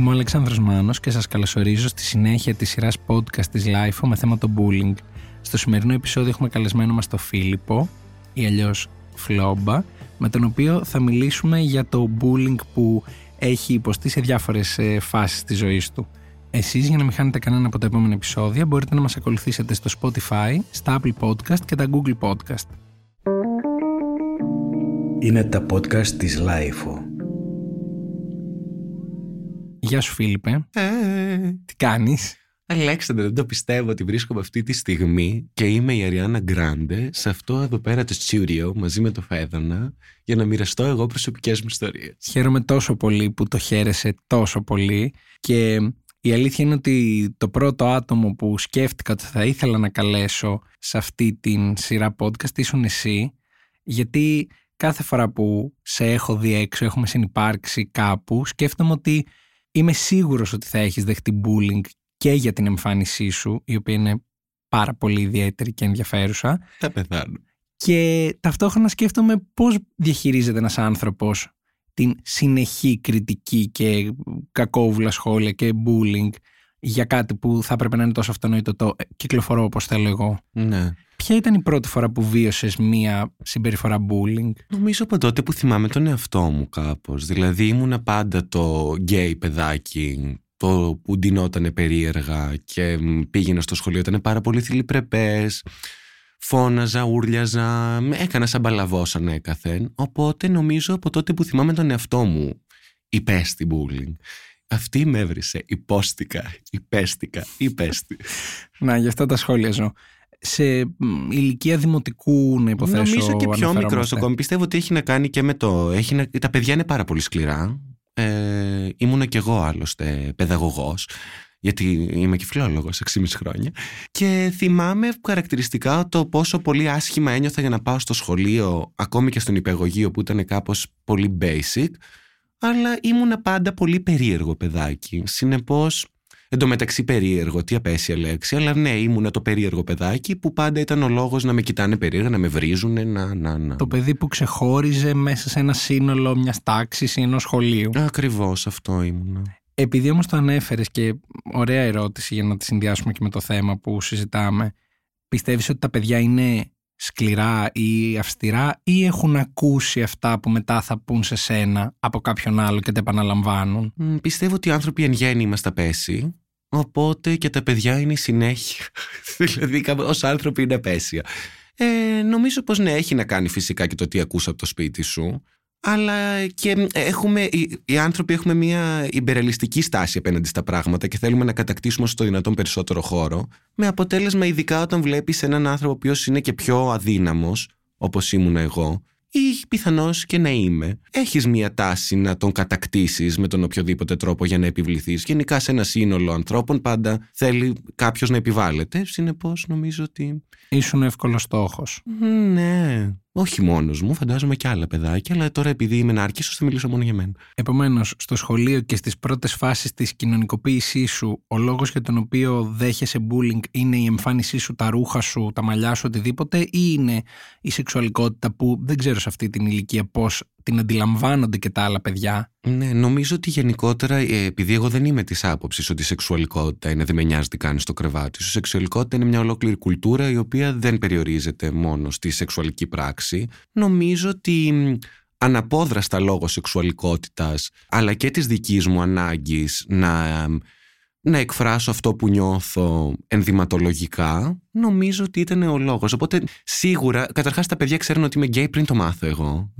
Είμαι ο Αλεξάνδρος Μάνος και σας καλωσορίζω στη συνέχεια της σειράς podcast της LIFO με θέμα το bullying. Στο σημερινό επεισόδιο έχουμε καλεσμένο μας τον Φίλιππο ή αλλιώς Φλόμπα με τον οποίο θα μιλήσουμε για το bullying που έχει υποστεί σε διάφορες ε, φάσεις της ζωής του. Εσείς για να μην χάνετε κανένα από τα επόμενα επεισόδια μπορείτε να μας ακολουθήσετε στο Spotify, στα Apple Podcast και τα Google Podcast. Είναι τα podcast της LIFO. Γεια σου Φίλιππε. Ε, Τι κάνεις; Αλέξανδρε, δεν το πιστεύω ότι βρίσκομαι αυτή τη στιγμή και είμαι η Αριάννα Γκράντε σε αυτό εδώ πέρα το studio μαζί με το Φέδωνα για να μοιραστώ εγώ προσωπικές μου ιστορίες. Χαίρομαι τόσο πολύ που το χαίρεσαι τόσο πολύ και η αλήθεια είναι ότι το πρώτο άτομο που σκέφτηκα ότι θα ήθελα να καλέσω σε αυτή την σειρά podcast ήσουν εσύ γιατί κάθε φορά που σε έχω δει έξω, έχουμε συνυπάρξει κάπου, σκέφτομαι ότι είμαι σίγουρος ότι θα έχεις δεχτεί bullying και για την εμφάνισή σου, η οποία είναι πάρα πολύ ιδιαίτερη και ενδιαφέρουσα. Θα πεθάνω. Και ταυτόχρονα σκέφτομαι πώς διαχειρίζεται ένας άνθρωπος την συνεχή κριτική και κακόβουλα σχόλια και bullying για κάτι που θα έπρεπε να είναι τόσο αυτονόητο το «Ε, κυκλοφορώ όπως θέλω εγώ. Ναι. Ποια ήταν η πρώτη φορά που βίωσες μία συμπεριφορά bullying? Νομίζω από τότε που θυμάμαι τον εαυτό μου κάπως. Δηλαδή ήμουνα πάντα το γκέι παιδάκι, το που ντυνόταν περίεργα και μ, πήγαινα στο σχολείο, ήταν πάρα πολύ θηλυπρεπές. Φώναζα, ούρλιαζα, με έκανα σαν παλαβός ανέκαθεν. Οπότε νομίζω από τότε που θυμάμαι τον εαυτό μου υπέστη bullying. Αυτή με έβρισε, υπόστηκα, υπέστηκα, υπέστη. Να, γι' αυτά τα σχόλια ζω. Σε μ, ηλικία δημοτικού να υποθέσω Νομίζω και πιο μικρός αναφερόμαστε. ακόμη. Πιστεύω ότι έχει να κάνει και με το. Έχει να... Τα παιδιά είναι πάρα πολύ σκληρά. Ε, ήμουνα κι εγώ άλλωστε παιδαγωγός. Γιατί είμαι και φιλόλογος 6,5 χρόνια. Και θυμάμαι χαρακτηριστικά το πόσο πολύ άσχημα ένιωθα για να πάω στο σχολείο, ακόμη και στον υπεργογείο που ήταν κάπως πολύ basic. Αλλά ήμουνα πάντα πολύ περίεργο παιδάκι. Συνεπώς, εντωμεταξύ περίεργο, τι απέσια λέξη, αλλά ναι, ήμουνα το περίεργο παιδάκι που πάντα ήταν ο λόγος να με κοιτάνε περίεργα, να με βρίζουν, να, να, να. Το παιδί που ξεχώριζε μέσα σε ένα σύνολο μιας τάξης ή ενός σχολείου. Ακριβώς αυτό ήμουνα. Επειδή όμως το ανέφερες και ωραία ερώτηση για να τη συνδυάσουμε και με το θέμα που συζητάμε, πιστεύεις ότι τα παιδιά είναι σκληρά ή αυστηρά ή έχουν ακούσει αυτά που μετά θα πούν σε σένα από κάποιον άλλο και τα επαναλαμβάνουν; Μ, Πιστεύω ότι οι άνθρωποι εν γέννη είμαστε απέσιοι, οπότε και τα παιδιά είναι η συνέχεια. δηλαδή, ως άνθρωποι είναι απέσια. Ε, νομίζω πως ναι, έχει να κάνει φυσικά και το τι ακούσα από το σπίτι σου. Αλλά και έχουμε, οι, οι άνθρωποι έχουμε μια υπεραλιστική στάση απέναντι στα πράγματα και θέλουμε να κατακτήσουμε όσο το δυνατόν περισσότερο χώρο. Με αποτέλεσμα, ειδικά όταν βλέπεις έναν άνθρωπο ο οποίος είναι και πιο αδύναμος, όπως ήμουν εγώ, ή πιθανώς και να είμαι, έχεις μία τάση να τον κατακτήσεις με τον οποιοδήποτε τρόπο για να επιβληθείς. Γενικά, σε ένα σύνολο ανθρώπων πάντα θέλει κάποιος να επιβάλλεται. Συνεπώς, νομίζω ότι. Ήσουν εύκολος στόχος. Μ, Ναι. Όχι μόνος μου, φαντάζομαι και άλλα παιδάκια, αλλά τώρα επειδή είμαι νάρκισο, θα μιλήσω μόνο για μένα. Επομένως, στο σχολείο και στις πρώτες φάσεις της κοινωνικοποίησής σου, ο λόγος για τον οποίο δέχεσαι bullying είναι η εμφάνισή σου, τα ρούχα σου, τα μαλλιά σου, οτιδήποτε, ή είναι η σεξουαλικότητα που δεν ξέρω σε αυτή την ηλικία πώς την αντιλαμβάνονται και τα άλλα παιδιά. Ναι, νομίζω ότι γενικότερα, ε, επειδή εγώ δεν είμαι της άποψης ότι η σεξουαλικότητα είναι δεν με νοιάζει τι κάνει στο κρεβάτι σου. Η σεξουαλικότητα είναι μια ολόκληρη κουλτούρα η οποία δεν περιορίζεται μόνο στη σεξουαλική πράξη. Νομίζω ότι μ, αναπόδραστα λόγω σεξουαλικότητας αλλά και της δικής μου ανάγκης να, να εκφράσω αυτό που νιώθω ενδυματολογικά νομίζω ότι ήταν ο λόγος. Οπότε σίγουρα, καταρχάς τα παιδιά ξέρουν ότι είμαι γκέι πριν το μάθω εγώ.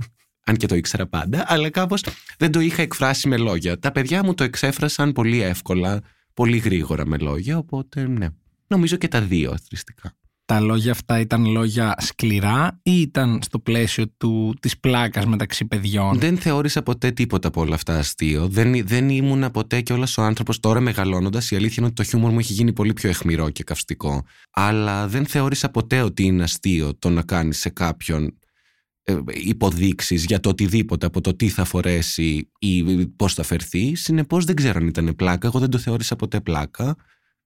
Αν και το ήξερα πάντα, αλλά κάπως δεν το είχα εκφράσει με λόγια. Τα παιδιά μου το εξέφρασαν πολύ εύκολα, πολύ γρήγορα με λόγια, οπότε ναι. Νομίζω και τα δύο αθρηστικά. Τα λόγια αυτά ήταν λόγια σκληρά ή ήταν στο πλαίσιο του, της πλάκας μεταξύ παιδιών; Δεν θεώρησα ποτέ τίποτα από όλα αυτά αστείο. Δεν, δεν ήμουνα ποτέ και όλα ο άνθρωπος τώρα μεγαλώνοντας. Η αλήθεια είναι ότι το χιούμορ μου έχει γίνει πολύ πιο αιχμηρό και καυστικό. Αλλά δεν θεώρησα ποτέ ότι είναι αστείο το να κάνεις σε κάποιον ε, υποδείξεις για το οτιδήποτε από το τι θα φορέσει ή πώς θα φερθεί. Συνεπώς δεν ξέρω αν ήταν πλάκα. Εγώ δεν το θεώρησα ποτέ πλάκα.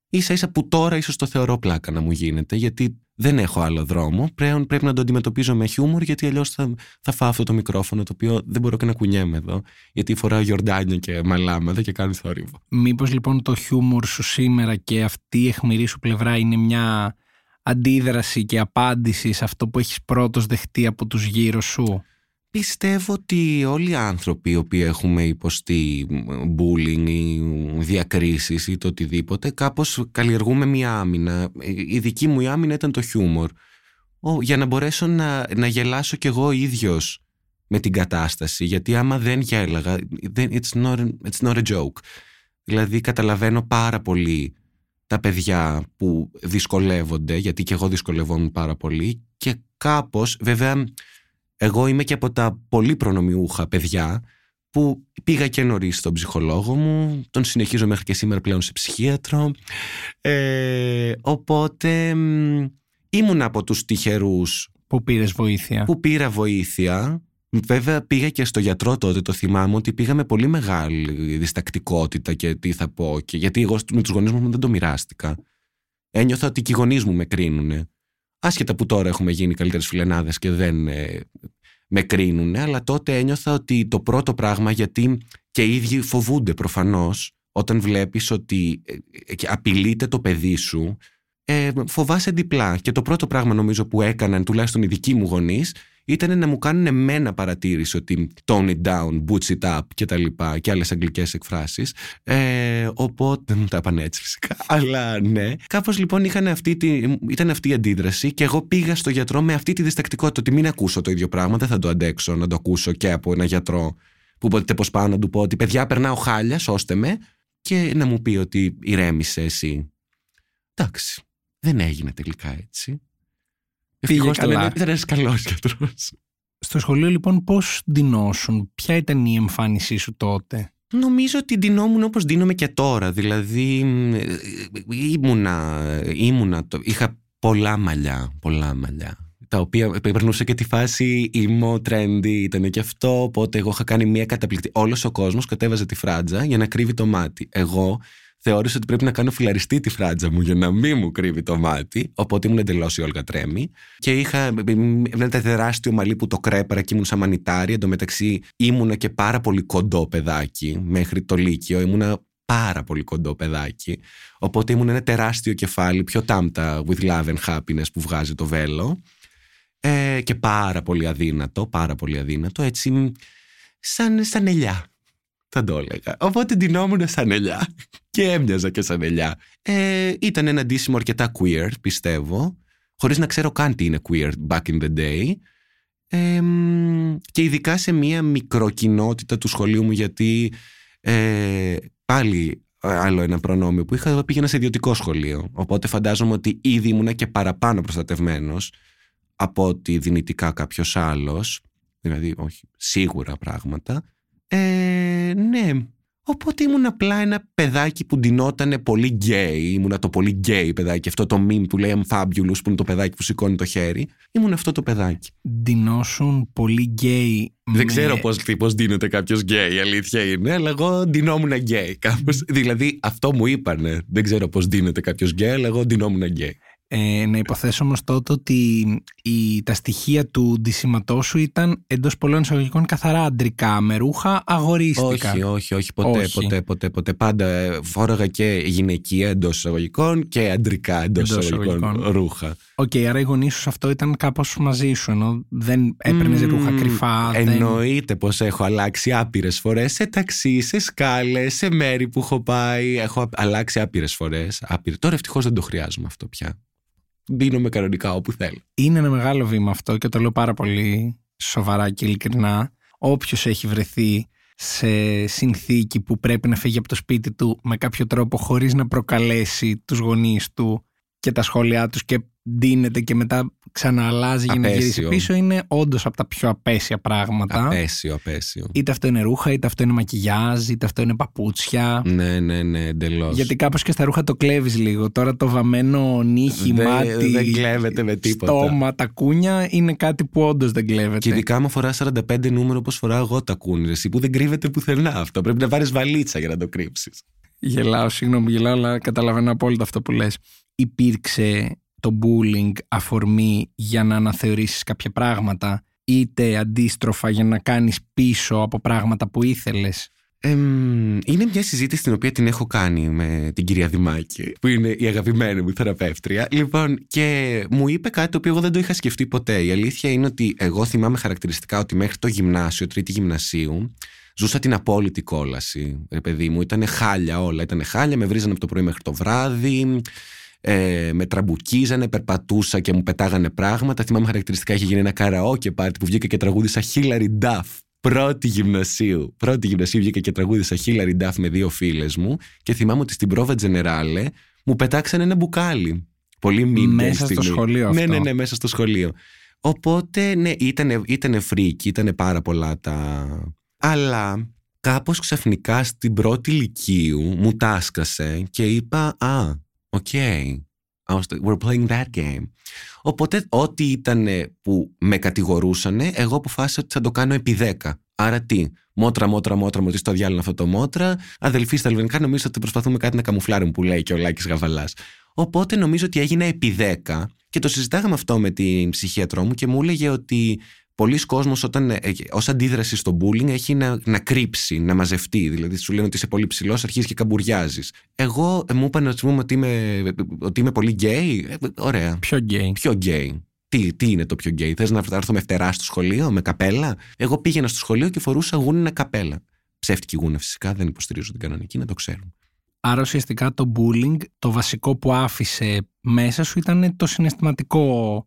Ίσα ίσα που τώρα ίσως το θεωρώ πλάκα να μου γίνεται γιατί δεν έχω άλλο δρόμο. Πρέπει, πρέπει να το αντιμετωπίζω με χιούμορ, γιατί αλλιώς θα, θα φάω αυτό το μικρόφωνο, το οποίο δεν μπορώ και να κουνιέμαι εδώ, γιατί φοράω γιορτάνια και μαλάματα και κάνει θόρυβο. Μήπως λοιπόν το χιούμορ σου σήμερα και αυτή η αιχμηρή σου πλευρά είναι μια αντίδραση και απάντηση σε αυτό που έχεις πρώτος δεχτεί από τους γύρω σου; Πιστεύω ότι όλοι οι άνθρωποι οι οποίοι έχουμε υποστεί bullying ή διακρίσεις ή το οτιδήποτε κάπως καλλιεργούμε μια άμυνα. Η δική μου η άμυνα ήταν το χιούμορ. Για να μπορέσω να, να γελάσω κι εγώ ίδιος με την κατάσταση γιατί άμα δεν γέλαγα it's not, it's not a joke. Δηλαδή καταλαβαίνω πάρα πολύ τα παιδιά που δυσκολεύονται γιατί και εγώ δυσκολευόμουν πάρα πολύ και κάπως βέβαια εγώ είμαι και από τα πολύ προνομιούχα παιδιά που πήγα και νωρίς στον ψυχολόγο μου, τον συνεχίζω μέχρι και σήμερα πλέον σε ψυχίατρο. Ε, οπότε ήμουν από τους τυχερούς που πήρες βοήθεια. Που πήρα βοήθεια. Βέβαια πήγα και στο γιατρό τότε, το θυμάμαι ότι πήγα με πολύ μεγάλη διστακτικότητα και τι θα πω. Και γιατί εγώ με τους γονείς μου δεν το μοιράστηκα. Ένιωθα ότι και οι γονείς μου με κρίνουν. Άσχετα που τώρα έχουμε γίνει καλύτερες φιλενάδες και δεν ε, με κρίνουν, αλλά τότε ένιωθα ότι το πρώτο πράγμα, γιατί και οι ίδιοι φοβούνται προφανώς, όταν βλέπεις ότι ε, ε, απειλείται το παιδί σου, ε, φοβάσαι διπλά. Και το πρώτο πράγμα νομίζω που έκαναν, τουλάχιστον οι δικοί μου γονείς, ήταν να μου κάνουν εμένα παρατήρηση ότι tone it down, boots it up και τα λοιπά και άλλες αγγλικές εκφράσεις. Ε, οπότε, δεν μου τα είπαν έτσι φυσικά, αλλά ναι. Κάπως λοιπόν είχαν αυτή τη, ήταν αυτή η αντίδραση και εγώ πήγα στο γιατρό με αυτή τη διστακτικότητα ότι μην ακούσω το ίδιο πράγμα, δεν θα το αντέξω να το ακούσω και από ένα γιατρό που μπορείτε πως πάω να του πω ότι παιδιά περνάω χάλια, σώστε με και να μου πει ότι ηρέμησε εσύ. Εντάξει, δεν έγινε τελικά έτσι. Πήγε καλά. Ήταν ένα καλός γιατρός. Στο σχολείο λοιπόν πώς ντυνώσουν, ποια ήταν η εμφάνισή σου τότε; Νομίζω ότι ντυνόμουν όπως ντύνομαι και τώρα. Δηλαδή ήμουνα, ήμουνα είχα πολλά μαλλιά, πολλά μαλλιά. Τα οποία περνούσε και τη φάση ήμο, trendy, ήταν και αυτό. Οπότε εγώ είχα κάνει μια καταπληκτική. Όλος ο κόσμος κατέβαζε τη φράτζα για να κρύβει το μάτι. Εγώ θεώρησα ότι πρέπει να κάνω φιλαριστή τη φράτζα μου για να μην μου κρύβει το μάτι. Οπότε ήμουν εντελώς η Όλγα Τρέμι. Και είχα ένα τεράστιο μαλλί που το κρέπαρα και ήμουν σαν μανιτάρι. Εν τω μεταξύ ήμουνα και πάρα πολύ κοντό παιδάκι μέχρι το Λύκειο. Ήμουνα πάρα πολύ κοντό παιδάκι. Οπότε ήμουν ένα τεράστιο κεφάλι, πιο τάμπτα with love and happiness που βγάζει το βέλο. Ε, και πάρα πολύ αδύνατο, πάρα πολύ αδύνατο. Έτσι, σαν, σαν ελιά θα το έλεγα. Οπότε ντυνόμουν σαν ελιά και έμοιαζα και σαν ελιά. Ε, ήταν ένα ντύσιμο αρκετά queer, πιστεύω, χωρίς να ξέρω καν τι είναι queer back in the day. Ε, και ειδικά σε μια μικροκοινότητα του σχολείου μου γιατί ε, πάλι άλλο ένα προνόμιο που είχα πήγαινα σε ιδιωτικό σχολείο οπότε φαντάζομαι ότι ήδη ήμουνα και παραπάνω προστατευμένος από ότι δυνητικά κάποιος άλλος δηλαδή όχι σίγουρα πράγματα ε, ναι. Οπότε ήμουν απλά ένα παιδάκι που ντυνόταν πολύ γκέι. Ήμουν το πολύ γκέι παιδάκι. Αυτό το meme που λέει I'm fabulous που είναι το παιδάκι που σηκώνει το χέρι. Ήμουν αυτό το παιδάκι. Ντυνόσουν πολύ γκέι. Δεν ξέρω πώς, πώς ντύνεται κάποιος γκέι, η αλήθεια είναι, αλλά εγώ ντυνόμουν γκέι κάπως. δηλαδή αυτό μου είπανε. Δεν ξέρω πώς ντύνεται κάποιος γκέι, αλλά εγώ ντυνόμουν γκέι. Ε, να υποθέσω όμως τότε ότι η, τα στοιχεία του ντυσίματό σου ήταν εντός πολλών εισαγωγικών καθαρά αντρικά, με ρούχα αγορίστικα. Όχι, όχι, όχι, ποτέ, όχι. ποτέ, ποτέ, ποτέ. Πάντα φόραγα και γυναικεία εντός εισαγωγικών και αντρικά εντός εισαγωγικών ρούχα. OK, okay, άρα οι γονείς σου αυτό ήταν κάπως μαζί σου, ενώ δεν έπαιρνες mm, ρούχα κρυφά. Εννοείται δεν... πως έχω αλλάξει άπειρες φορές σε ταξί, σε σκάλες, σε μέρη που έχω πάει. Έχω αλλάξει άπειρες φορές. Τώρα ευτυχώς δεν το χρειάζομαι αυτό πια δίνομαι κανονικά όπου θέλω. Είναι ένα μεγάλο βήμα αυτό και το λέω πάρα πολύ σοβαρά και ειλικρινά. Όποιος έχει βρεθεί σε συνθήκη που πρέπει να φύγει από το σπίτι του με κάποιο τρόπο χωρίς να προκαλέσει τους γονείς του και τα σχόλιά τους και ντύνεται και μετά ξανααλλάζει για να γυρίσει πίσω είναι όντως από τα πιο απέσια πράγματα. Απέσιο, απέσιο. Είτε αυτό είναι ρούχα, είτε αυτό είναι μακιγιάζ, είτε αυτό είναι παπούτσια. Ναι, ναι, ναι, εντελώς. Γιατί κάπως και στα ρούχα το κλέβεις λίγο. Τώρα το βαμμένο νύχι, δεν, μάτι, δεν κλέβεται με τίποτα. στόμα, τα κούνια είναι κάτι που όντως δεν κλέβεται. Και ειδικά μου φοράς 45 νούμερο όπως φοράω εγώ τα κούνια. Εσύ που δεν κρύβεται πουθενά αυτό. Πρέπει να πάρει βαλίτσα για να το κρύψεις. Γελάω, συγγνώμη, γελάω, αλλά καταλαβαίνω απόλυτα αυτό που λες. Υπήρξε το bullying αφορμή για να αναθεωρήσεις κάποια πράγματα είτε αντίστροφα για να κάνεις πίσω από πράγματα που ήθελες; είναι μια συζήτηση την οποία την έχω κάνει με την κυρία Δημάκη, που είναι η αγαπημένη μου θεραπεύτρια. Λοιπόν, και μου είπε κάτι το οποίο εγώ δεν το είχα σκεφτεί ποτέ. Η αλήθεια είναι ότι εγώ θυμάμαι χαρακτηριστικά ότι μέχρι το γυμνάσιο, τρίτη γυμνασίου, ζούσα την απόλυτη κόλαση. Ρε παιδί μου, ήταν χάλια όλα. Ήταν χάλια, με βρίζανε από το πρωί μέχρι το βράδυ ε, με τραμπουκίζανε, περπατούσα και μου πετάγανε πράγματα. Θυμάμαι χαρακτηριστικά είχε γίνει ένα καραόκε πάρτι που βγήκα και τραγούδισα Hillary Duff. Πρώτη γυμνασίου. Πρώτη γυμνασίου βγήκα και τραγούδισα Hillary Duff με δύο φίλες μου και θυμάμαι ότι στην πρόβα Generale μου πετάξανε ένα μπουκάλι. Πολύ μήνυμα. Μέσα στο σχολείο αυτό. Ναι, ναι, ναι, μέσα στο σχολείο. Οπότε, ναι, ήταν, ήτανε φρίκι, ήταν πάρα πολλά τα. Αλλά κάπως ξαφνικά στην πρώτη ηλικίου μου τάσκασε και είπα «Α, Okay. We're playing that game. Οπότε ό,τι ήταν που με κατηγορούσαν, εγώ αποφάσισα ότι θα το κάνω επί 10. Άρα τι, μότρα, μότρα, μότρα, μου στο διάλογο αυτό το μότρα. Αδελφοί στα ελληνικά νομίζω ότι προσπαθούμε κάτι να καμουφλάρουμε που λέει και ο Λάκης Γαβαλάς. Οπότε νομίζω ότι έγινε επί 10 και το συζητάγαμε αυτό με την ψυχίατρό μου και μου έλεγε ότι πολλοί κόσμος όταν, ε, ως αντίδραση στο bullying έχει να, να κρύψει, να μαζευτεί. Δηλαδή σου λένε ότι είσαι πολύ ψηλός, αρχίζεις και καμπουριάζεις. Εγώ ε, μου είπαν ότι είμαι, ότι είμαι πολύ γκέι. Ε, ωραία. Πιο γκέι. Πιο γκέι. Τι, τι είναι το πιο γκέι. Θες να έρθω με φτερά στο σχολείο, με καπέλα; Εγώ πήγαινα στο σχολείο και φορούσα γούνινα καπέλα. Ψεύτικη γούνα φυσικά, δεν υποστηρίζω την κανονική, να το ξέρουμε. Άρα ουσιαστικά το bullying, το βασικό που άφησε μέσα σου ήταν το συναισθηματικό,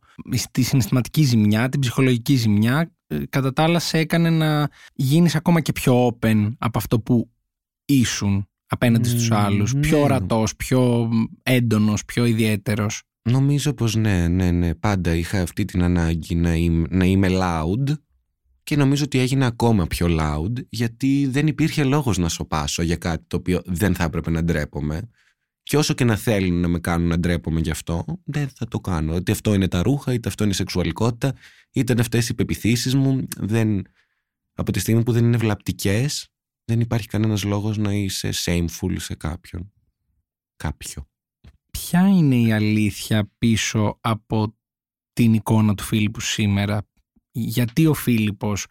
τη συναισθηματική ζημιά, την ψυχολογική ζημιά. Ε, κατά τα άλλα σε έκανε να γίνεις ακόμα και πιο open από αυτό που ήσουν απέναντι στους άλλους. Πιο ναι. ορατός, πιο έντονος, πιο ιδιαίτερος. Νομίζω πως ναι, ναι, ναι. Πάντα είχα αυτή την ανάγκη να είμαι, να είμαι loud και νομίζω ότι έγινε ακόμα πιο loud γιατί δεν υπήρχε λόγος να σοπάσω για κάτι το οποίο δεν θα έπρεπε να ντρέπομαι. Και όσο και να θέλουν να με κάνουν να ντρέπομαι γι' αυτό δεν θα το κάνω. Είτε αυτό είναι τα ρούχα είτε αυτό είναι η σεξουαλικότητα είτε είναι αυτές οι πεπιθήσεις μου δεν... από τη στιγμή που δεν είναι βλαπτικές δεν υπάρχει κανένας λόγος να είσαι shameful σε κάποιον. Κάποιο. Ποια είναι η αλήθεια πίσω από την εικόνα του Φίλιππου σήμερα; Γιατί ο Φίλιππος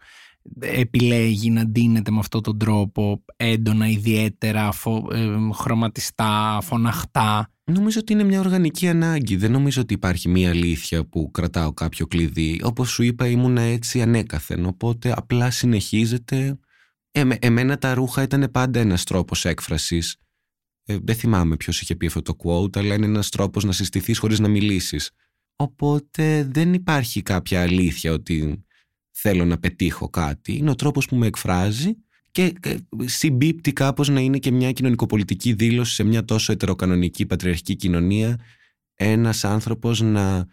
επιλέγει να ντύνεται με αυτόν τον τρόπο έντονα, ιδιαίτερα, φο, ε, χρωματιστά, φωναχτά; Νομίζω ότι είναι μια οργανική ανάγκη. Δεν νομίζω ότι υπάρχει μια αλήθεια που κρατάω κάποιο κλειδί. Όπως σου είπα ήμουν έτσι ανέκαθεν, οπότε απλά συνεχίζεται. Ε, εμένα τα ρούχα ήταν πάντα ένας τρόπος έκφρασης. Ε, δεν θυμάμαι ποιος είχε πει αυτό το quote, αλλά είναι ένας τρόπος να συστηθείς χωρίς να μιλήσεις. Οπότε δεν υπάρχει κάποια αλήθεια ότι θέλω να πετύχω κάτι. Είναι ο τρόπος που με εκφράζει και συμπίπτει κάπως να είναι και μια κοινωνικοπολιτική δήλωση σε μια τόσο ετεροκανονική πατριαρχική κοινωνία ένας άνθρωπος να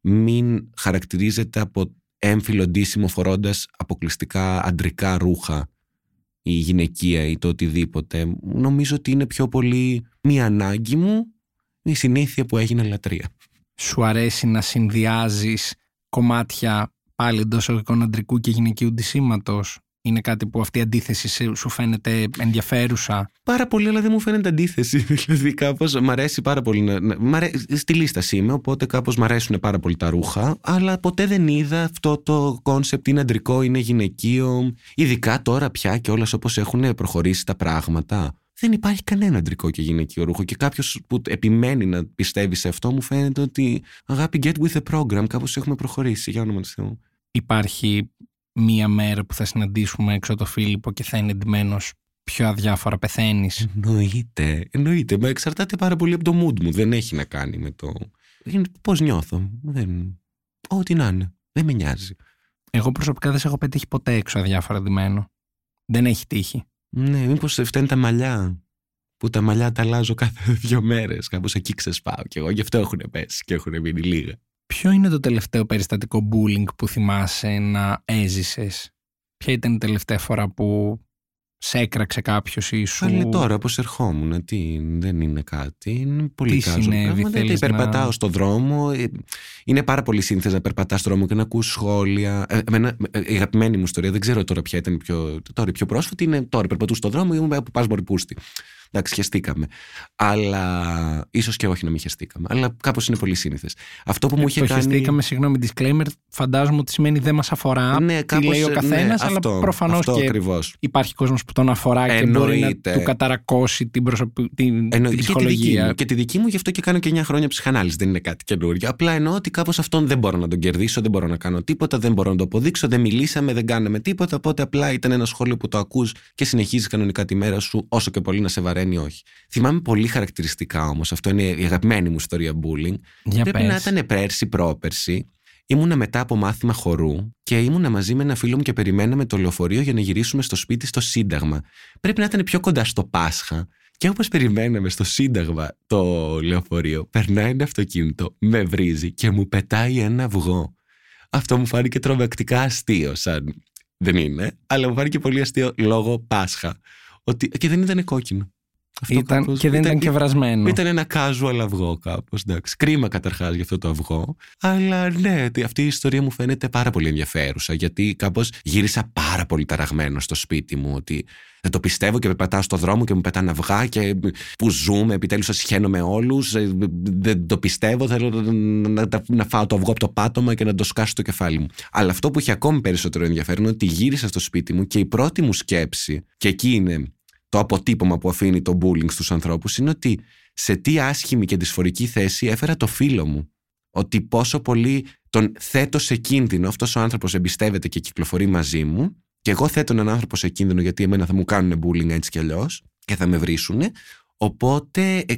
μην χαρακτηρίζεται από έμφυλο ντύσιμο φορώντας αποκλειστικά αντρικά ρούχα η γυναικεία ή το οτιδήποτε. Νομίζω ότι είναι πιο πολύ μια ανάγκη μου, η συνήθεια που έγινε λατρεία σου αρέσει να συνδυάζεις κομμάτια πάλι εντός εικόνα αντρικού και γυναικείου ντυσίματος; Είναι κάτι που αυτή η αντίθεση σου φαίνεται ενδιαφέρουσα; Πάρα πολύ, αλλά δεν μου φαίνεται αντίθεση. Δηλαδή, κάπως μ' αρέσει πάρα πολύ. Να, να, στυλίστας είμαι, οπότε κάπως μ' αρέσουν πάρα πολύ τα ρούχα. Αλλά ποτέ δεν είδα αυτό το concept είναι αντρικό, είναι γυναικείο. Ειδικά τώρα πια και όλα όπως έχουν προχωρήσει τα πράγματα δεν υπάρχει κανένα αντρικό και γυναικείο ρούχο. Και κάποιος που επιμένει να πιστεύει σε αυτό, μου φαίνεται ότι αγάπη, get with the program. Κάπως έχουμε προχωρήσει. Για όνομα του Θεού. Υπάρχει μία μέρα που θα συναντήσουμε έξω το Φίλιππο και θα είναι εντυμένος πιο αδιάφορα πεθαίνεις; Εννοείται. Εννοείται. Μα εξαρτάται πάρα πολύ από το mood μου. Δεν έχει να κάνει με το. Πώς νιώθω. Δεν... Ό,τι να είναι. Δεν με νοιάζει. Εγώ προσωπικά δεν σε έχω πετύχει ποτέ έξω αδιάφορα ντυμένο. Δεν έχει τύχει. Ναι, μήπως φταίνουν τα μαλλιά. Που τα μαλλιά τα αλλάζω κάθε δύο μέρες. Κάπως εκεί ξεσπάω κι εγώ. Γι' αυτό έχουν πέσει και έχουν μείνει λίγα. Ποιο είναι το τελευταίο περιστατικό bullying που θυμάσαι να έζησες, Ποια ήταν η τελευταία φορά που σε έκραξε κάποιος ή σου. Αλλά τώρα, πώ ερχόμουν, τι, δεν είναι κάτι. Είναι πολύ τι συνέβη, Δεν περπατάω να... στο δρόμο. Ε, είναι πάρα πολύ σύνθεση να περπατάς στο δρόμο και να ακούς σχόλια. Ε, εμένα, ε, η αγαπημένη μου ιστορία, δεν ξέρω τώρα ποια ήταν πιο. Τώρα η πιο πρόσφατη είναι τώρα. Περπατού στο δρόμο ή μου πα μωρή πούστη. Εντάξει, χεστήκαμε. Αλλά ίσως και όχι να μην χεστήκαμε. Αλλά κάπως είναι πολύ σύνηθες. Αυτό που μου είχε το κάνει. χεστήκαμε, συγγνώμη, disclaimer, φαντάζομαι ότι σημαίνει δεν μας αφορά. Ναι, τι κάπως, λέει ο ναι, καθένας, αλλά αυτό, προφανώς αυτό και ακριβώς. υπάρχει κόσμος που τον αφορά και μπορεί να Εννοείται. του καταρακώσει την, προσωπι... την, Εννοεί- την και, τη δική ψυχολογία. μου, και τη δική μου, γι' αυτό και κάνω και 9 χρόνια ψυχανάλυση. Δεν είναι κάτι καινούριο. Απλά εννοώ ότι κάπως αυτόν δεν μπορώ να τον κερδίσω, δεν μπορώ να κάνω τίποτα, δεν μπορώ να το αποδείξω, δεν μιλήσαμε, δεν κάναμε τίποτα. Οπότε απλά ήταν ένα σχόλιο που το ακούς και συνεχίζεις κανονικά τη μέρα σου, όσο και πολύ να σε βαραίνει, όχι. Θυμάμαι πολύ χαρακτηριστικά όμως, αυτό είναι η αγαπημένη μου ιστορία bullying. Για Πρέπει να πες. ήταν πέρσι, πρόπερσι. Ήμουνα μετά από μάθημα χορού και ήμουνα μαζί με ένα φίλο μου και περιμέναμε το λεωφορείο για να γυρίσουμε στο σπίτι στο Σύνταγμα. Πρέπει να ήταν πιο κοντά στο Πάσχα. Και όπως περιμέναμε στο Σύνταγμα το λεωφορείο, περνάει ένα αυτοκίνητο, με βρίζει και μου πετάει ένα αυγό. Αυτό μου φάνηκε τρομακτικά αστείο, σαν δεν είναι, αλλά μου φάνηκε πολύ αστείο λόγω Πάσχα. Ότι... Και δεν ήταν κόκκινο. Αυτό Ήταν, κάπως- και δεν ήταν, και βρασμένο. ήταν ένα casual αυγό κάπως. Κρίμα καταρχάς για αυτό το αυγό. Αλλά ναι, ότι αυτή η ιστορία μου φαίνεται πάρα πολύ ενδιαφέρουσα. Γιατί κάπως γύρισα πάρα πολύ ταραγμένο στο σπίτι μου. Ότι δεν το πιστεύω και περπατάω στο δρόμο και μου πετάνε αυγά και που ζούμε. Επιτέλους σας σχένω με όλου. Δεν το πιστεύω. Θέλω να, να, να φάω το αυγό από το πάτωμα και να το σκάσω στο κεφάλι μου. Αλλά αυτό που έχει ακόμη περισσότερο ενδιαφέρον είναι ότι γύρισα στο σπίτι μου και η πρώτη μου σκέψη, και εκεί είναι το αποτύπωμα που αφήνει το bullying στους ανθρώπους είναι ότι σε τι άσχημη και δυσφορική θέση έφερα το φίλο μου. Ότι πόσο πολύ τον θέτω σε κίνδυνο, αυτός ο άνθρωπος εμπιστεύεται και κυκλοφορεί μαζί μου και εγώ θέτω έναν άνθρωπο σε κίνδυνο γιατί εμένα θα μου κάνουν bullying έτσι κι αλλιώς και θα με βρίσουνε. Οπότε, ε,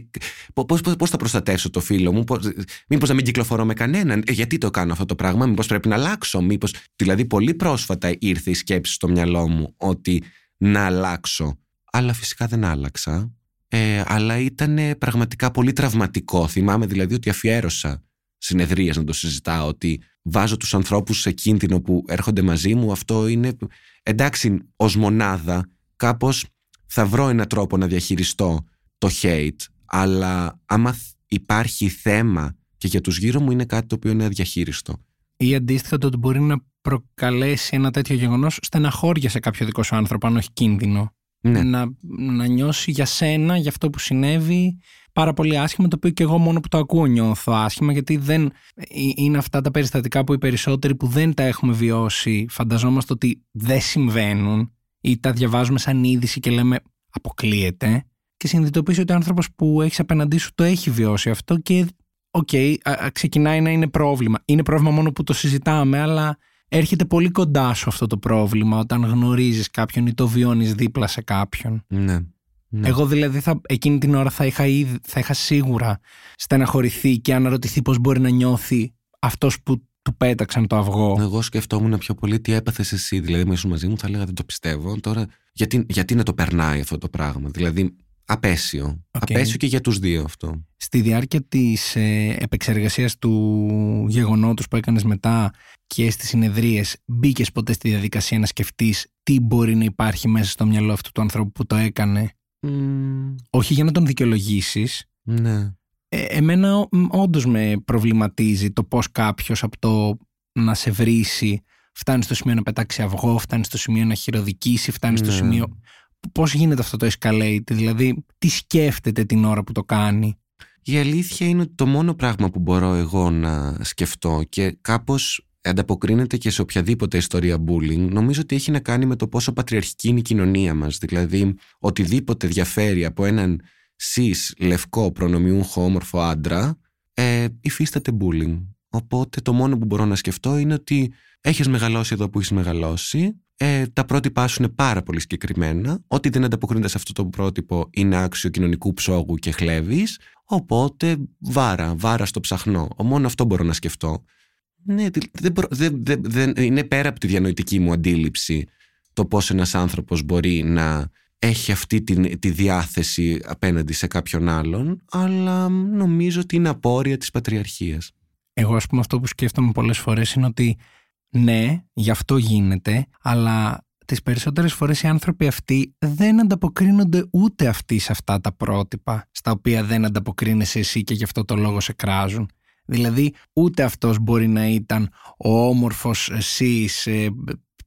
πώς, πώς, πώς θα προστατεύσω το φίλο μου, πώς, μήπως να μην κυκλοφορώ με κανέναν, ε, γιατί το κάνω αυτό το πράγμα, μήπως πρέπει να αλλάξω, μήπως... Δηλαδή πολύ πρόσφατα ήρθε η σκέψη στο μυαλό μου ότι να αλλάξω αλλά φυσικά δεν άλλαξα. Ε, αλλά ήταν πραγματικά πολύ τραυματικό. Θυμάμαι δηλαδή ότι αφιέρωσα συνεδρίες να το συζητάω, ότι βάζω τους ανθρώπους σε κίνδυνο που έρχονται μαζί μου. Αυτό είναι, εντάξει, ως μονάδα κάπως θα βρω έναν τρόπο να διαχειριστώ το hate, αλλά άμα υπάρχει θέμα και για τους γύρω μου είναι κάτι το οποίο είναι αδιαχείριστο. Ή αντίστοιχα το ότι μπορεί να προκαλέσει ένα τέτοιο γεγονός στεναχώρια σε κάποιο δικό σου άνθρωπο, αν όχι κίνδυνο. Ναι. Να, να νιώσει για σένα, για αυτό που συνέβη, πάρα πολύ άσχημα, το οποίο και εγώ μόνο που το ακούω νιώθω άσχημα, γιατί δεν ε, είναι αυτά τα περιστατικά που οι περισσότεροι που δεν τα έχουμε βιώσει, φανταζόμαστε ότι δεν συμβαίνουν ή τα διαβάζουμε σαν είδηση και λέμε αποκλείεται. Και συνειδητοποιήσει ότι ο άνθρωπος που έχεις απέναντί σου το έχει βιώσει αυτό και οκ, α- α- ξεκινάει να είναι πρόβλημα. Είναι πρόβλημα μόνο που το συζητάμε, αλλά έρχεται πολύ κοντά σου αυτό το πρόβλημα όταν γνωρίζεις κάποιον ή το βιώνεις δίπλα σε κάποιον. Ναι. Ναι. Εγώ δηλαδή θα, εκείνη την ώρα θα είχα, ήδη, θα είχα σίγουρα στεναχωρηθεί και αναρωτηθεί πώς μπορεί να νιώθει αυτός που του πέταξαν το αυγό. Εγώ σκεφτόμουν πιο πολύ τι έπαθες εσύ. Δηλαδή, με ήσουν μαζί μου, θα έλεγα δεν το πιστεύω. Τώρα, γιατί, γιατί να το περνάει αυτό το πράγμα; Δηλαδή, απέσιο. Απέσιο και για τους δύο αυτό. Στη διάρκεια της ε, επεξεργασίας του γεγονότος που έκανες μετά και στις συνεδρίες μπήκες ποτέ στη διαδικασία να σκεφτείς τι μπορεί να υπάρχει μέσα στο μυαλό αυτού του ανθρώπου που το έκανε; Μμμ, Όχι για να τον δικαιολογήσεις, ναι. Ε, εμένα όντως με προβληματίζει το πώς κάποιος από το να σε βρήσει φτάνει στο σημείο να πετάξει αυγό, φτάνει στο σημείο να χειροδικήσει, φτάνει στο Ναι. σημείο... Πώς γίνεται αυτό το escalate, δηλαδή τι σκέφτεται την ώρα που το κάνει; Η αλήθεια είναι ότι το μόνο πράγμα που μπορώ εγώ να σκεφτώ και κάπως ανταποκρίνεται και σε οποιαδήποτε ιστορία bullying, νομίζω ότι έχει να κάνει με το πόσο πατριαρχική είναι η κοινωνία μας. Δηλαδή, οτιδήποτε διαφέρει από έναν cis, λευκό, προνομιούχο, όμορφο άντρα, ε, υφίσταται bullying. Οπότε το μόνο που μπορώ να σκεφτώ είναι ότι έχεις μεγαλώσει εδώ που έχεις μεγαλώσει, ε, τα πρότυπά σου είναι πάρα πολύ συγκεκριμένα, ότι δεν ανταποκρίνεται σε αυτό το πρότυπο είναι άξιο κοινωνικού ψόγου και χλέβεις, οπότε βάρα, βάρα στο ψαχνό. Μόνο αυτό μπορώ να σκεφτώ. Ναι, δη- δεν, μπο- δεν, δεν, δεν- είναι πέρα από τη διανοητική μου αντίληψη το πώς ένας άνθρωπος μπορεί να έχει αυτή τη, τη διάθεση απέναντι σε κάποιον άλλον, αλλά νομίζω ότι είναι απόρρια της πατριαρχίας. Εγώ ας πούμε αυτό που σκέφτομαι πολλές φορές είναι ότι ναι, γι' αυτό γίνεται, αλλά τις περισσότερες φορές οι άνθρωποι αυτοί δεν ανταποκρίνονται ούτε αυτοί σε αυτά τα πρότυπα στα οποία δεν ανταποκρίνεσαι εσύ και γι' αυτό το λόγο σε κράζουν. Δηλαδή ούτε αυτός μπορεί να ήταν ο όμορφος εσείς ε,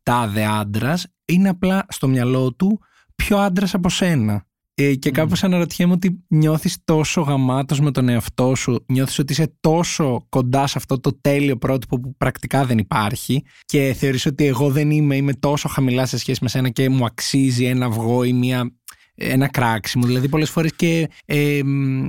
τάδε άντρας, είναι απλά στο μυαλό του πιο άντρας από σένα. Ε, και κάπως αναρωτιέμαι ότι νιώθεις τόσο γαμάτος με τον εαυτό σου, νιώθεις ότι είσαι τόσο κοντά σε αυτό το τέλειο πρότυπο που πρακτικά δεν υπάρχει και θεωρείς ότι εγώ δεν είμαι, είμαι τόσο χαμηλά σε σχέση με σένα και μου αξίζει ένα αυγό ή μια ένα κράξιμο. Δηλαδή πολλές φορές και ε,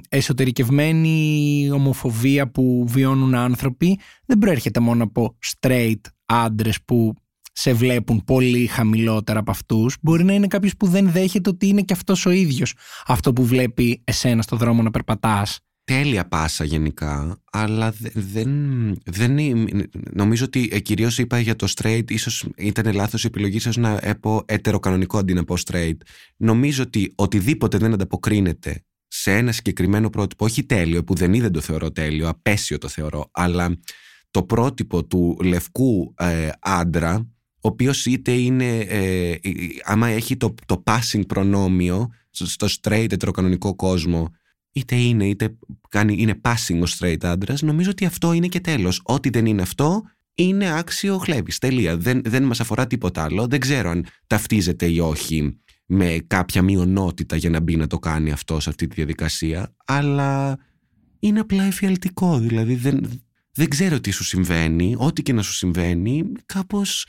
εσωτερικευμένη ομοφοβία που βιώνουν άνθρωποι δεν προέρχεται μόνο από straight άντρες που σε βλέπουν πολύ χαμηλότερα από αυτούς. Μπορεί να είναι κάποιος που δεν δέχεται ότι είναι και αυτός ο ίδιος αυτό που βλέπει εσένα στο δρόμο να περπατάς τέλεια πάσα γενικά, αλλά δεν, δεν νομίζω ότι ε, κυρίως είπα για το straight, ίσως ήταν λάθος η επιλογή σας να πω ετεροκανονικό αντί να πω straight. Νομίζω ότι οτιδήποτε δεν ανταποκρίνεται σε ένα συγκεκριμένο πρότυπο, όχι τέλειο, που δεν είδε το θεωρώ τέλειο, απέσιο το θεωρώ, αλλά το πρότυπο του λευκού ε, άντρα, ο οποίος είτε είναι, ε, άμα έχει το, το passing προνόμιο στο straight ετεροκανονικό κόσμο, είτε είναι είτε κάνει, είναι passing ο straight άντρας, νομίζω ότι αυτό είναι και τέλος. Ό,τι δεν είναι αυτό είναι άξιο χλέβης. Τελεία. Δεν, δεν μας αφορά τίποτα άλλο. Δεν ξέρω αν ταυτίζεται ή όχι με κάποια μειονότητα για να μπει να το κάνει αυτό σε αυτή τη διαδικασία, αλλά είναι απλά εφιαλτικό. Δηλαδή δεν, δεν ξέρω τι σου συμβαίνει, ό,τι και να σου συμβαίνει, κάπως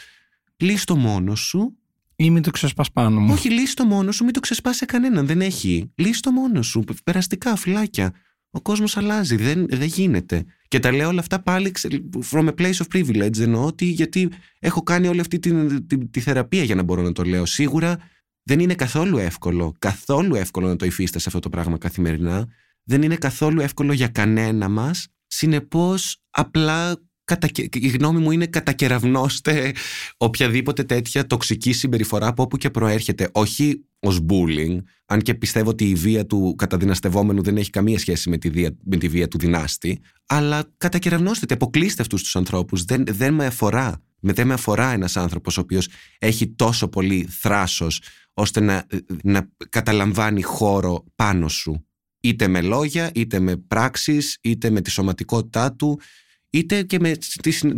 λύσει το μόνος σου ή μην το ξεσπάς πάνω μου. Όχι, λύσει το μόνος σου, μην το ξεσπάς σε κανέναν. Δεν έχει. Λύσει το μόνος σου. Περαστικά, φυλάκια. Ο κόσμος αλλάζει. Δεν, δεν γίνεται. Και τα λέω όλα αυτά πάλι from a place of privilege. Εννοώ ότι γιατί έχω κάνει όλη αυτή τη, τη, τη, θεραπεία για να μπορώ να το λέω. Σίγουρα δεν είναι καθόλου εύκολο. Καθόλου εύκολο να το υφίστε σε αυτό το πράγμα καθημερινά. Δεν είναι καθόλου εύκολο για κανένα μας. Συνεπώς, απλά κατα... η γνώμη μου είναι κατακεραυνώστε οποιαδήποτε τέτοια τοξική συμπεριφορά από όπου και προέρχεται. Όχι ως bullying, αν και πιστεύω ότι η βία του καταδυναστευόμενου δεν έχει καμία σχέση με τη, βία, με τη βία του δυνάστη, αλλά κατακεραυνώστε, αποκλείστε αυτούς τους ανθρώπους. Δεν, δεν με αφορά. Με δεν με αφορά ένας άνθρωπος ο οποίος έχει τόσο πολύ θράσος ώστε να, να καταλαμβάνει χώρο πάνω σου. Είτε με λόγια, είτε με πράξεις, είτε με τη σωματικότητά του, είτε και με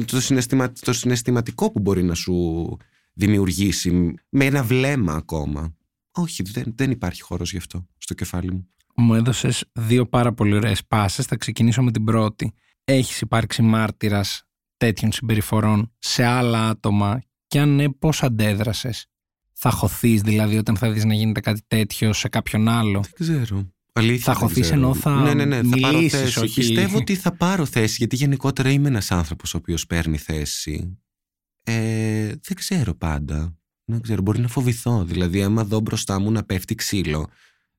το, συναισθημα, το συναισθηματικό που μπορεί να σου δημιουργήσει με ένα βλέμμα ακόμα. Όχι, δεν, δεν υπάρχει χώρος γι' αυτό στο κεφάλι μου. Μου έδωσες δύο πάρα πολύ ωραίες πάσες. Θα ξεκινήσω με την πρώτη. Έχεις υπάρξει μάρτυρας τέτοιων συμπεριφορών σε άλλα άτομα και αν ναι, πώς αντέδρασες; Θα χωθείς δηλαδή όταν θα δεις να γίνεται κάτι τέτοιο σε κάποιον άλλο; Δεν ξέρω. Αλήθεια, θα χωθεί ενώ θα. Ναι, ναι, ναι, μιλήσεις, θα πάρω θέση. όχι... Πιστεύω ότι θα πάρω θέση, γιατί γενικότερα είμαι ένας άνθρωπος ο οποίος παίρνει θέση. Ε, δεν ξέρω πάντα. Δεν ξέρω, μπορεί να φοβηθώ. Δηλαδή, άμα δω μπροστά μου να πέφτει ξύλο,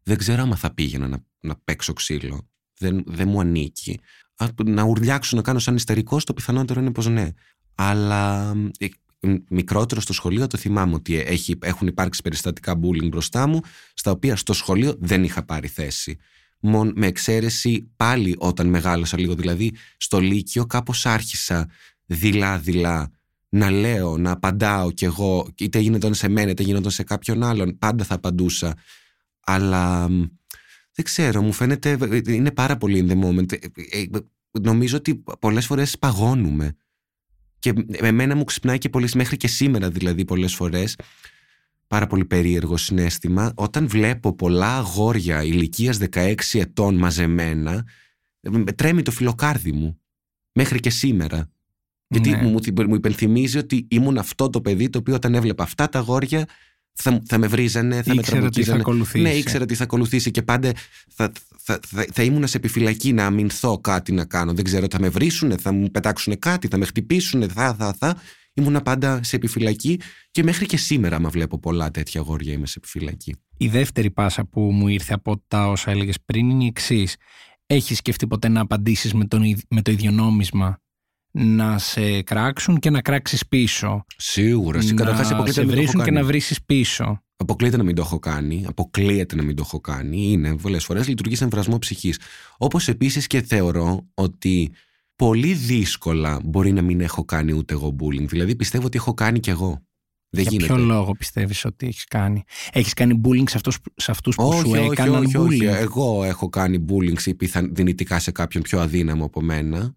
δεν ξέρω άμα θα πήγαινα να, να παίξω ξύλο. Δεν, δεν μου ανήκει. Να ουρλιάξω να κάνω σαν ιστερικό, το πιθανότερο είναι πως ναι. Αλλά ε, μικρότερο στο σχολείο το θυμάμαι ότι έχει, έχουν υπάρξει περιστατικά bullying μπροστά μου στα οποία στο σχολείο δεν είχα πάρει θέση. Μον, με εξαίρεση πάλι όταν μεγάλωσα λίγο δηλαδή στο Λύκειο κάπως άρχισα δειλά-δειλά να λέω, να απαντάω κι εγώ είτε γίνονταν σε μένα είτε γίνονταν σε κάποιον άλλον πάντα θα απαντούσα. Αλλά δεν ξέρω μου φαίνεται είναι πάρα πολύ in the moment. Ε, ε, νομίζω ότι πολλές φορές παγώνουμε και εμένα μου ξυπνάει και πολλές, μέχρι και σήμερα δηλαδή πολλές φορές, πάρα πολύ περίεργο συνέστημα, όταν βλέπω πολλά αγόρια ηλικίας 16 ετών μαζεμένα, τρέμει το φιλοκάρδι μου, μέχρι και σήμερα. Γιατί ναι. μου, μου υπενθυμίζει ότι ήμουν αυτό το παιδί το οποίο όταν έβλεπα αυτά τα αγόρια θα, θα με βρίζανε, θα ήξερα με τι θα ακολουθήσει. Ναι, ήξερα τι θα ακολουθήσει και πάντα θα, θα, θα, θα ήμουν σε επιφυλακή να αμυνθώ κάτι να κάνω. Δεν ξέρω, θα με βρίσουν, θα μου πετάξουν κάτι, θα με χτυπήσουν, θα, θα, θα. Ήμουν πάντα σε επιφυλακή και μέχρι και σήμερα, άμα βλέπω πολλά τέτοια αγόρια, είμαι σε επιφυλακή. Η δεύτερη πάσα που μου ήρθε από τα όσα έλεγες πριν είναι η εξής. Έχεις σκεφτεί ποτέ να απαντήσεις με, με το ίδιο νόμισμα; Να σε κράξουν και να κράξεις πίσω. Σίγουρα. Να σε βρίσουν και να βρίσεις πίσω. Αποκλείεται να μην το έχω κάνει. Αποκλείεται να μην το έχω κάνει. Είναι πολλές φορές λειτουργεί σαν βρασμό ψυχής. Όπως επίσης και θεωρώ ότι πολύ δύσκολα μπορεί να μην έχω κάνει ούτε εγώ bullying. Δηλαδή πιστεύω ότι έχω κάνει κι εγώ. Δεν Για γίνεται. ποιο λόγο πιστεύεις ότι έχεις κάνει; Έχεις κάνει bullying σε, αυτούς, σε αυτούς που όχι, σου όχι, έκαναν όχι, bullying; όχι. Εγώ έχω κάνει bullying ή πιθαν, δυνητικά σε κάποιον πιο αδύναμο από μένα.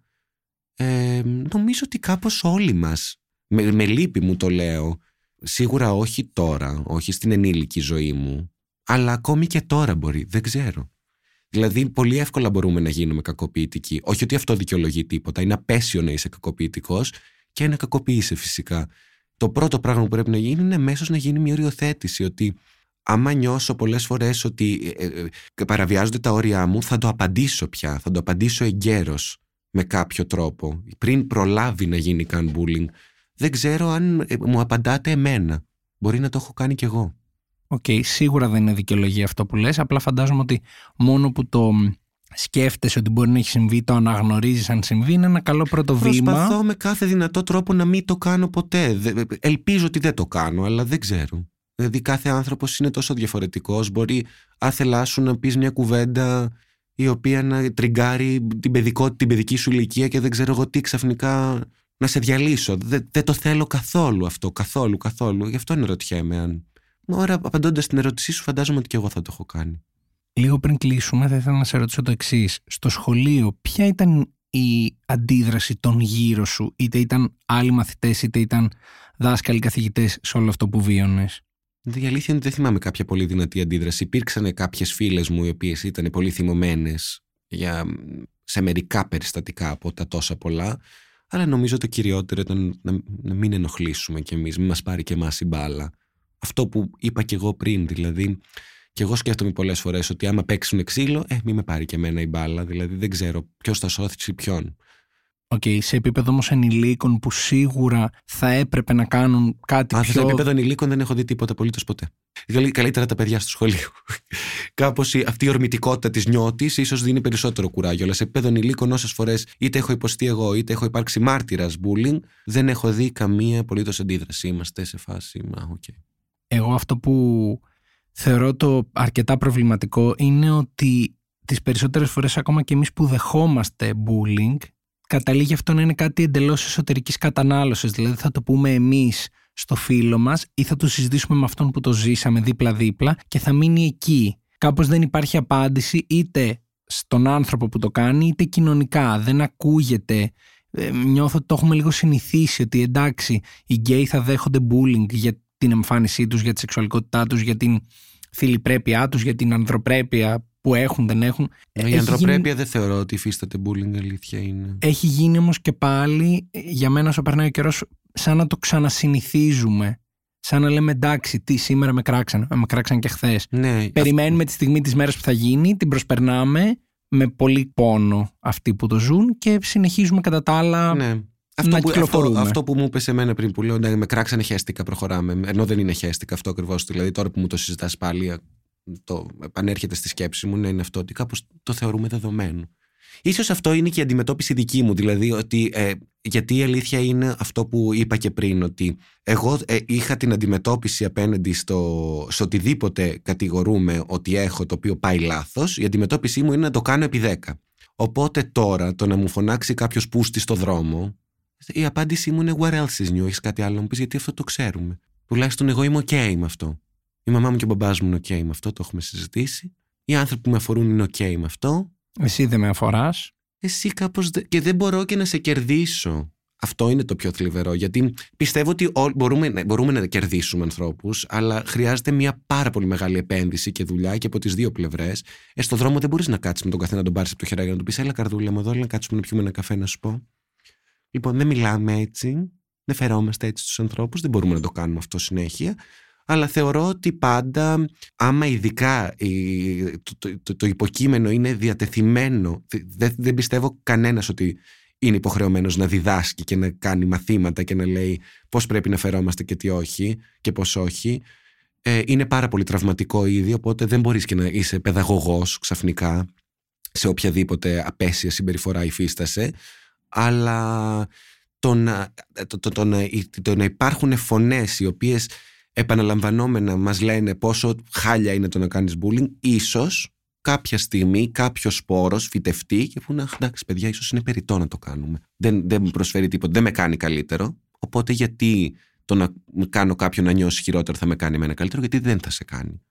Ε, νομίζω ότι κάπως όλοι μας, με, με λύπη μου το λέω, σίγουρα όχι τώρα, όχι στην ενήλικη ζωή μου, Αλλά ακόμη και τώρα μπορεί, δεν ξέρω. Δηλαδή, πολύ εύκολα μπορούμε να γίνουμε κακοποιητικοί. Όχι ότι αυτό δικαιολογεί τίποτα. Είναι απέσιο να είσαι κακοποιητικός και να κακοποιείσαι φυσικά. Το πρώτο πράγμα που πρέπει να γίνει είναι μέσω να γίνει μια οριοθέτηση. Ότι άμα νιώσω πολλές φορές ότι ε, ε, ε, παραβιάζονται τα όρια μου, θα το απαντήσω πια. Θα το απαντήσω εγκαίρως με κάποιο τρόπο. Πριν προλάβει να γίνει καν bullying. Δεν ξέρω αν μου απαντάτε εμένα. Μπορεί να το έχω κάνει κι εγώ. OK, okay, σίγουρα δεν είναι δικαιολογία αυτό που λες, απλά φαντάζομαι ότι μόνο που το σκέφτεσαι ότι μπορεί να έχει συμβεί, το αναγνωρίζεις αν συμβεί, είναι ένα καλό πρώτο βήμα. Προσπαθώ με κάθε δυνατό τρόπο να μην το κάνω ποτέ. Ελπίζω ότι δεν το κάνω, αλλά δεν ξέρω. Δηλαδή κάθε άνθρωπος είναι τόσο διαφορετικός, μπορεί άθελά σου να πεις μια κουβέντα η οποία να τριγκάρει την, παιδικό, την παιδική σου ηλικία και δεν ξέρω εγώ τι ξαφνικά να σε διαλύσω. Δεν, δεν το θέλω καθόλου αυτό, καθόλου, καθόλου. Γι' αυτό ερωτιέμαι αν Ωραία, απαντώντας στην ερώτησή σου, φαντάζομαι ότι και εγώ θα το έχω κάνει. Λίγο πριν κλείσουμε, θα ήθελα να σε ρωτήσω το εξής. Στο σχολείο, ποια ήταν η αντίδραση των γύρω σου, είτε ήταν άλλοι μαθητές, είτε ήταν δάσκαλοι καθηγητές σε όλο αυτό που βίωνες; Η αλήθεια είναι ότι δεν θυμάμαι κάποια πολύ δυνατή αντίδραση. Υπήρξαν κάποιες φίλες μου οι οποίες ήταν πολύ θυμωμένες για, σε μερικά περιστατικά από τα τόσα πολλά. Αλλά νομίζω το κυριότερο ήταν να, να μην ενοχλήσουμε κι εμείς, μην μας πάρει και εμάς η μπάλα αυτό που είπα και εγώ πριν. Δηλαδή, και εγώ σκέφτομαι πολλές φορές ότι άμα παίξουν ξύλο, ε, μην με πάρει και εμένα η μπάλα. Δηλαδή, δεν ξέρω ποιος θα σώθει ποιον. OK, okay, σε επίπεδο όμως ενηλίκων που σίγουρα θα έπρεπε να κάνουν κάτι Α, πιο... Σε επίπεδο ενηλίκων δεν έχω δει τίποτα απολύτως ποτέ. Δηλαδή, καλύτερα τα παιδιά στο σχολείο. Κάπως αυτή η ορμητικότητα της νιώτης ίσως δίνει περισσότερο κουράγιο. Αλλά σε επίπεδο ενηλίκων, όσες φορές είτε έχω υποστεί εγώ, είτε έχω υπάρξει μάρτυρας bullying, δεν έχω δει καμία απολύτως αντίδραση. Είμαστε σε φάση. Μα, okay εγώ αυτό που θεωρώ το αρκετά προβληματικό είναι ότι τις περισσότερες φορές ακόμα και εμείς που δεχόμαστε bullying καταλήγει αυτό να είναι κάτι εντελώς εσωτερικής κατανάλωσης δηλαδή θα το πούμε εμείς στο φίλο μας ή θα το συζητήσουμε με αυτόν που το ζήσαμε δίπλα-δίπλα και θα μείνει εκεί. Κάπως δεν υπάρχει απάντηση είτε στον άνθρωπο που το κάνει είτε κοινωνικά. Δεν ακούγεται. Ε, νιώθω ότι το έχουμε λίγο συνηθίσει ότι εντάξει οι γκέι θα δέχονται bullying για την εμφάνισή τους, για τη σεξουαλικότητά τους, για την φιλιπρέπειά τους, για την ανθρωπρέπεια που έχουν, δεν έχουν. Ε, η ανθρωπρέπεια δεν θεωρώ ότι υφίσταται bullying, αλήθεια είναι. Έχει γίνει όμως και πάλι, για μένα όσο περνάει ο καιρός, σαν να το ξανασυνηθίζουμε. Σαν να λέμε εντάξει, τι σήμερα με κράξαν, με κράξαν και χθες. Ναι, Περιμένουμε τη στιγμή της μέρας που θα γίνει, την προσπερνάμε με πολύ πόνο αυτοί που το ζουν και συνεχίζουμε κατά τα άλλα ναι. Αυτό, που, αυτό, αυτό που μου είπες σε μένα πριν που λέω ναι, με κράξανε χέστηκα, προχωράμε. Ενώ δεν είναι χέστηκα αυτό ακριβώς. Δηλαδή τώρα που μου το συζητάς πάλι, το επανέρχεται στη σκέψη μου, ναι, είναι αυτό ότι κάπως το θεωρούμε δεδομένο. Ίσως αυτό είναι και η αντιμετώπιση δική μου, δηλαδή ότι, ε, γιατί η αλήθεια είναι αυτό που είπα και πριν, ότι εγώ ε, είχα την αντιμετώπιση απέναντι στο, σε οτιδήποτε κατηγορούμε ότι έχω το οποίο πάει λάθος, η αντιμετώπιση μου είναι να το κάνω επί 10. Οπότε τώρα το να μου φωνάξει κάποιος πούστη στο δρόμο, η απάντησή μου είναι Where else is new, έχεις κάτι άλλο να μου πεις, γιατί αυτό το ξέρουμε. Τουλάχιστον εγώ είμαι OK με αυτό. Η μαμά μου και ο μπαμπάς μου είναι OK με αυτό, το έχουμε συζητήσει. Οι άνθρωποι που με αφορούν είναι OK με αυτό. Εσύ δεν με αφοράς. Εσύ κάπως. Και δεν μπορώ και να σε κερδίσω. Αυτό είναι το πιο θλιβερό. Γιατί πιστεύω ότι μπορούμε, μπορούμε να κερδίσουμε ανθρώπους, αλλά χρειάζεται μια πάρα πολύ μεγάλη επένδυση και δουλειά και από τις δύο πλευρές. Ε, στον δρόμο δεν μπορείς να κάτσεις με τον καθένα να τον πάρεις από το χεράκι να του πεις: Έλα, καρδούλα μου εδώ, να κάτσουμε να πιούμε ένα καφέ να σου πω. Λοιπόν, δεν μιλάμε έτσι, δεν φερόμαστε έτσι στους ανθρώπους, δεν μπορούμε να το κάνουμε αυτό συνέχεια. Αλλά θεωρώ ότι πάντα, άμα ειδικά το, το, το, υποκείμενο είναι διατεθειμένο, δεν, δεν πιστεύω κανένας ότι είναι υποχρεωμένος να διδάσκει και να κάνει μαθήματα και να λέει πώς πρέπει να φερόμαστε και τι όχι και πώς όχι. Ε, είναι πάρα πολύ τραυματικό ήδη, οπότε δεν μπορείς και να είσαι παιδαγωγός ξαφνικά σε οποιαδήποτε απέσια συμπεριφορά υφίστασε αλλά το να, το, το, το, το να υπάρχουν φωνές οι οποίες επαναλαμβανόμενα μας λένε πόσο χάλια είναι το να κάνεις bullying, ίσως κάποια στιγμή κάποιος σπόρος φυτευτεί και πούνε εντάξει παιδιά ίσως είναι περιττό να το κάνουμε. Δεν, δεν προσφέρει τίποτα, δεν με κάνει καλύτερο, οπότε γιατί το να κάνω κάποιον να νιώσει χειρότερο θα με κάνει εμένα καλύτερο, γιατί δεν θα σε κάνει.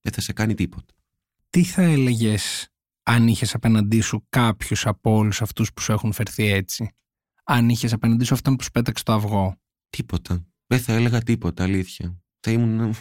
Δεν θα σε κάνει τίποτα. Τι θα έλεγες αν είχες απέναντί σου κάποιους από όλους αυτούς που σου έχουν φερθεί έτσι; Αν είχες απέναντί σου αυτόν που σου πέταξε το αυγό; Τίποτα. Δεν θα έλεγα τίποτα, αλήθεια. Θα ήμουν.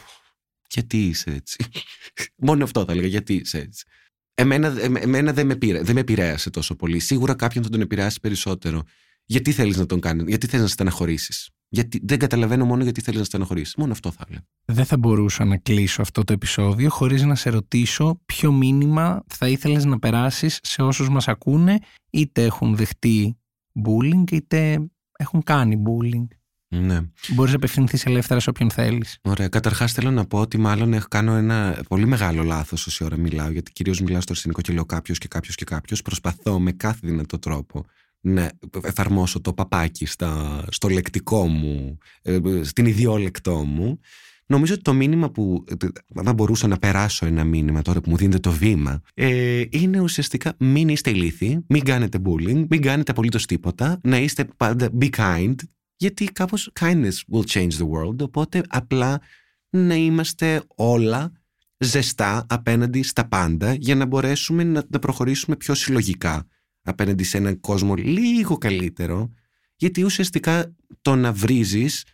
Γιατί είσαι έτσι. Μόνο αυτό θα έλεγα. Γιατί είσαι έτσι. Εμένα, εμένα δεν, με πήρε, δεν με επηρέασε τόσο πολύ. Σίγουρα κάποιον θα τον επηρεάσει περισσότερο. Γιατί θέλεις να τον κάνεις, γιατί θέλεις να στεναχωρήσεις; Γιατί δεν καταλαβαίνω μόνο γιατί θέλεις να στεναχωρήσεις. Μόνο αυτό θα έλεγα. Δεν θα μπορούσα να κλείσω αυτό το επεισόδιο χωρίς να σε ρωτήσω ποιο μήνυμα θα ήθελες να περάσεις σε όσους μας ακούνε, είτε έχουν δεχτεί bullying, είτε έχουν κάνει bullying. Ναι. Μπορείς να απευθυνθείς ελεύθερα σε όποιον θέλεις. Ωραία. Καταρχάς, θέλω να πω ότι μάλλον έχω κάνω ένα πολύ μεγάλο λάθος όση ώρα μιλάω, γιατί κυρίως μιλάω στο αρσενικό και λέω κάποιος και κάποιος και κάποιος. Προσπαθώ με κάθε δυνατό τρόπο να εφαρμόσω το παπάκι στα, στο λεκτικό μου, ε, στην ιδιόλεκτό μου. Νομίζω ότι το μήνυμα που θα μπορούσα να περάσω ένα μήνυμα τώρα που μου δίνετε το βήμα ε, είναι ουσιαστικά μην είστε ηλίθιοι, μην κάνετε bullying, μην κάνετε απολύτως τίποτα, να είστε πάντα be kind γιατί κάπως kindness will change the world οπότε απλά να είμαστε όλα ζεστά απέναντι στα πάντα για να μπορέσουμε να, να προχωρήσουμε πιο συλλογικά απέναντι σε έναν κόσμο λίγο καλύτερο γιατί ουσιαστικά το να βρίζεις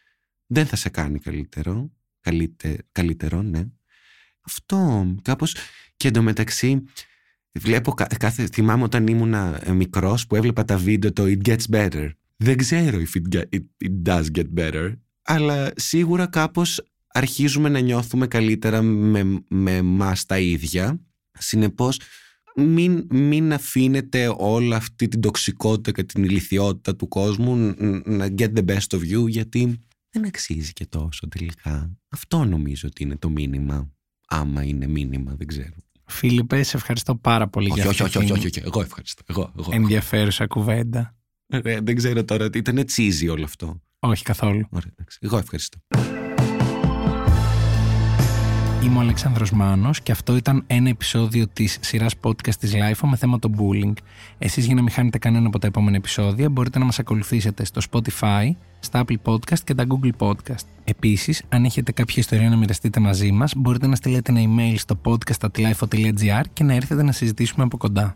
δεν θα σε κάνει καλύτερο καλύτε, καλύτερο ναι. Αυτό κάπως και εντωμεταξύ βλέπω κάθε, θυμάμαι όταν ήμουν μικρός που έβλεπα τα βίντεο το It Gets Better δεν ξέρω if it, it, it does get better, αλλά σίγουρα κάπως αρχίζουμε να νιώθουμε καλύτερα με, με μας τα ίδια. Συνεπώς, μην, μην αφήνετε όλη αυτή την τοξικότητα και την ηλικιότητα του κόσμου να get the best of you, γιατί δεν αξίζει και τόσο τελικά. Αυτό νομίζω ότι είναι το μήνυμα. Άμα είναι μήνυμα, δεν ξέρω. Φίλιππε, σε ευχαριστώ πάρα πολύ όχι, για όχι, αυτή όχι, όχι, όχι, εγώ ευχαριστώ. Εγώ, εγώ. ενδιαφέρουσα κουβέντα. Ε, δεν ξέρω τώρα, ήταν τσίζι όλο αυτό. Όχι καθόλου. Ωραία, εντάξει. Εγώ ευχαριστώ. Είμαι ο Αλέξανδρος Μάνος και αυτό ήταν ένα επεισόδιο της σειράς podcast της LIFO με θέμα το bullying. Εσείς για να μην χάνετε κανένα από τα επόμενα επεισόδια μπορείτε να μας ακολουθήσετε στο Spotify, στα Apple Podcast και τα Google Podcast. Επίσης, αν έχετε κάποια ιστορία να μοιραστείτε μαζί μας, μπορείτε να στείλετε ένα email στο podcast.lifo.gr και να έρθετε να συζητήσουμε από κοντά.